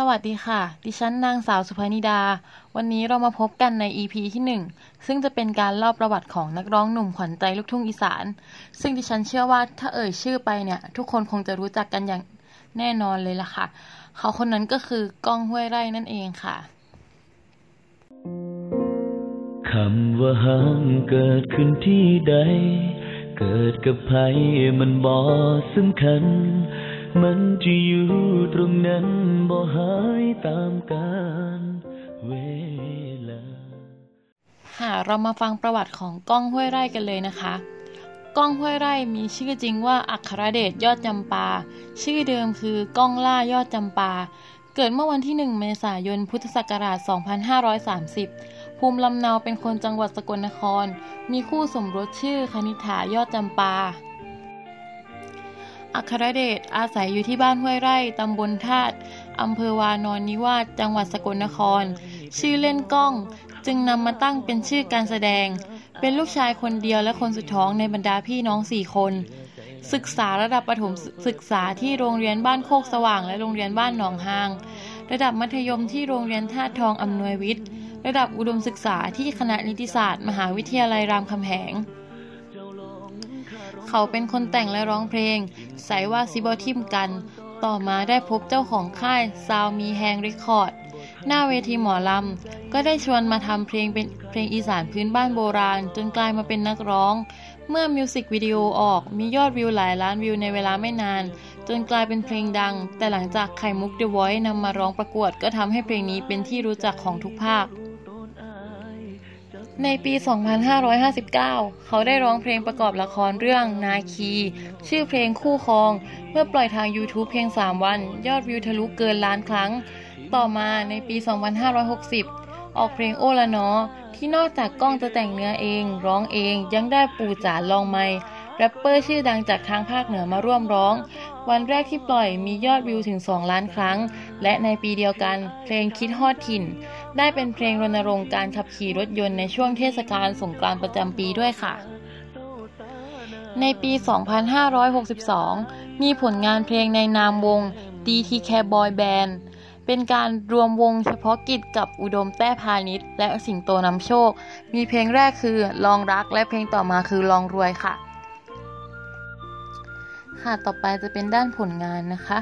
สวัสดีค่ะ ดิฉันนางสาวสุภนิดา วันนี้เรามาพบกันใน EP ที่ 1 ซึ่งจะเป็นการเล่าประวัติของนักร้องหนุ่มขวัญใจลูกทุ่งอีสาน ซึ่งดิฉันเชื่อว่าถ้าเอ่ยชื่อไปเนี่ย ทุกคนคงจะรู้จักกันอย่างแน่นอนเลยล่ะค่ะ เขาคนนั้นก็คือก้องห้วยไร่นั่นเองค่ะคำว่าห้างเกิดขึ้นที่ใด เกิดกับใครมันบ่สำคัญ มันจะอยู่ตรงนั้นบ่หายตามกาลเวลา ค่ะ เรามาฟังประวัติของก้องห้วยไร่กันเลยนะคะ ก้องห้วยไร่มีชื่อจริงว่าอัครเดชยอดจำปา ชื่อเดิมคือก้องล่ายอดจำปา เกิดเมื่อวันที่ 1 เมษายนพุทธศักราช 2530 ภูมิลำเนาเป็นคนจังหวัดสกลนคร มีคู่สมรสชื่อคณิ t ายอดจำปา อัครเดชอาศัยอยู่ที่บ้านห้วยไร่ตำบลธาตุอำเภอวานอนนิวาสจังหวัดสกลนคร ชื่อเล่นกล้อง จึงนำมาตั้งเป็นชื่อการแสดง เป็นลูกชายคนเดียวและคนสุดท้องในบรรดาพี่น้องสี่คน ศึกษาระดับประถมศึกษาที่โรงเรียนบ้านโคกสว่างและโรงเรียนบ้านหนองฮาง ระดับมัธยมที่โรงเรียนท่าตุทองอำนวยวิทย์ ระดับอุดมศึกษาที่คณะนิติศาสตร์ มหาวิทยาลัยรามคำแหง เขาเป็นคนแต่งและร้องเพลง ไสว่าสิบ่ถิ่มกัน ต่อมาได้พบเจ้าของค่ายซาวมีแฮงเรคคอร์ด หน้าเวทีหมอลำ ก็ได้ชวนมาทำเพลงเป็นเพลงอีสานพื้นบ้านโบราณ จนกลายมาเป็นนักร้อง เมื่อมิวสิกวิดีโอออกมียอดวิวหลายล้านวิวในเวลาไม่นาน จนกลายเป็นเพลงดัง แต่หลังจากไข่มุกเดอะ o อย c e นำมาร้องประกวด ก็ทำให้เพลงนี้เป็นที่รู้จักของทุกภาค ในปี 2559 เขาได้ร้องเพลงประกอบละครเรื่องนาคี ชื่อเพลงคู่ครอง เมื่อปล่อยทาง YouTube เพียง 3 วัน ยอดวิวทะลุเกินล้านครั้ง ต่อมาในปี 2560 ออกเพลงโอละนอ ที่นอกจากกล้องจะแต่งเนื้อเอง ร้องเองยังได้ปู่จ๋าลองไมค์แรปเปอร์ชื่อดังจากทางภาคเหนือมาร่วมร้อง วันแรกที่ปล่อยมียอดวิวถึง 2 ล้านครั้ง และในปีเดียวกันเพลงคิดฮอดถิ่น ได้เป็นเพลงรณรงค์การขับขี่รถยนต์ในช่วงเทศกาลสงกรานต์ประจำปีด้วยค่ะ ในปี 2562 มีผลงานเพลงในนามวง DTK Boy Band เป็นการรวมวงเฉพาะกิจกับอุดมแต้พาณิชย์และสิงโตนำโชค มีเพลงแรกคือลองรักและเพลงต่อมาคือลองรวยค่ะ ค่ะต่อไปจะเป็นด้านผลงานนะคะ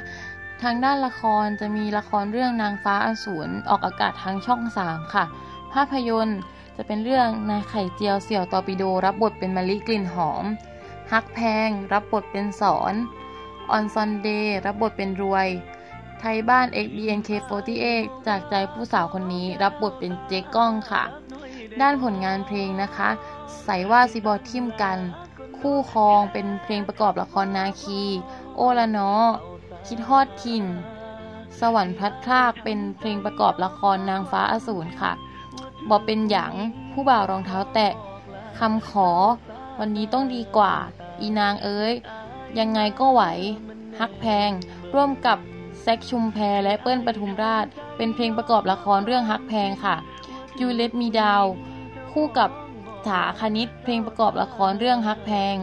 ทางด้านละครจะมีละครเรื่องนางฟ้าอสูรออกอากาศทางช่อง 3 ค่ะ ภาพยนตร์จะเป็นเรื่องนายไข่เจียวเสี่ยวตอปิโด รับบทเป็นมะลิกลิ่นหอม ฮักแพง รับบทเป็นสอน ออนซอนเดย์รับบทเป็นรวย ไทบ้าน x BNK48 จากใจผู้สาวคนนี้รับบทเป็นเจ๊ก้องค่ะ ด้านผลงานเพลงนะคะ ไสว่าสิบ่ถิ่มกัน คู่ครองเป็นเพลงประกอบละครนาคี โอละเนอคิดฮอดถิ่น สวรรค์พลัดพรากเป็นเพลงประกอบละครนางฟ้าอสูรค่ะบอกเป็นหยังผู้บ่าวรองเท้าแตะคำขอ วันนี้ต้องดีกว่า อีนางเอ้ย ยังไงก็ไหว ฮักแพง ร่วมกับแซกชุมแพรและเปิ้ลปทุมราช เป็นเพลงประกอบละครเรื่องฮักแพงค่ะยูเลตมีดาว คู่กับ ถาคณิต เพลงประกอบละครเรื่องฮักแพง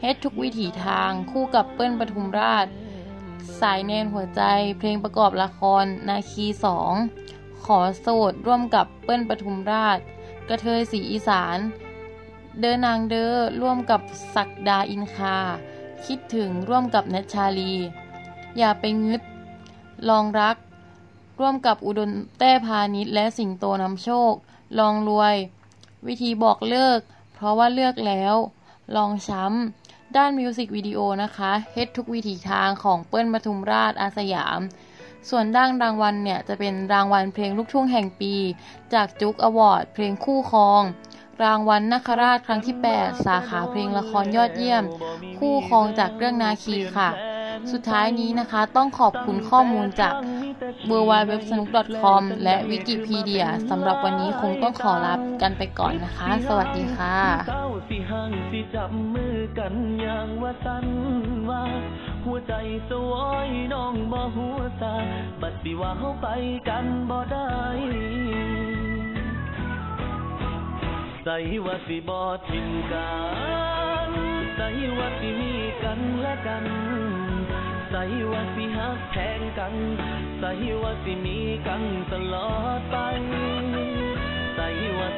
เฮ็ดทุกวิถีทางคู่กับเปิ้ลปทุมราช สายเนนหัวใจ เพลงประกอบละคร นาคีสองขอโสดร่วมกับเปิ้ลปทุมราช กระเทยสีอีสาน เดินนางเดอร่วมกับศักดาอินคา คิดถึงร่วมกับนัชชาลี อย่าไปงึด ลองรัก ร่วมกับอุดมแต้พาณิชย์และสิงโตนำโชค ลองรวย วิธีบอกเลิก เพราะว่าเลือกแล้ว ลองช้ำ ด้านมิวสิกวิดีโอนะคะเฮ็ดทุกวิถีทางของเปิ้ลปทุมราชอาสยาม ส่วนด้านรางวัลเนี่ยจะเป็นรางวัลเพลงลูกทุ่งแห่งปี จากจุกอวอร์ดเพลงคู่ครอง รางวัลนักราชครั้งที่ 8 สาขาเพลงละครยอดเยี่ยม คู่ครองจากเรื่องนาคีค่ะ สุดท้ายนี้นะคะต้องขอบคุณข้อมูลจาก w w w s n o o k c o m และวิกิพีเดียสำหรับวันนี้คงต้องขอลากันไปก่อนนะคะ สวัสดีค่ะเ้าสิหังสิจับมือกันอย่างว่าสันว่าหัวใจสวยน้องบ่หัวซาบัดสิว่าเฮาไปกันบ่ได้ใส่ว่าสิบ่ทิ้งกันใส่ว่าสิมีกันและกัน ใส่ว่าสิหักแทงกัน ใส่ว่าสิมีกันตลอดไป ใส่ว่า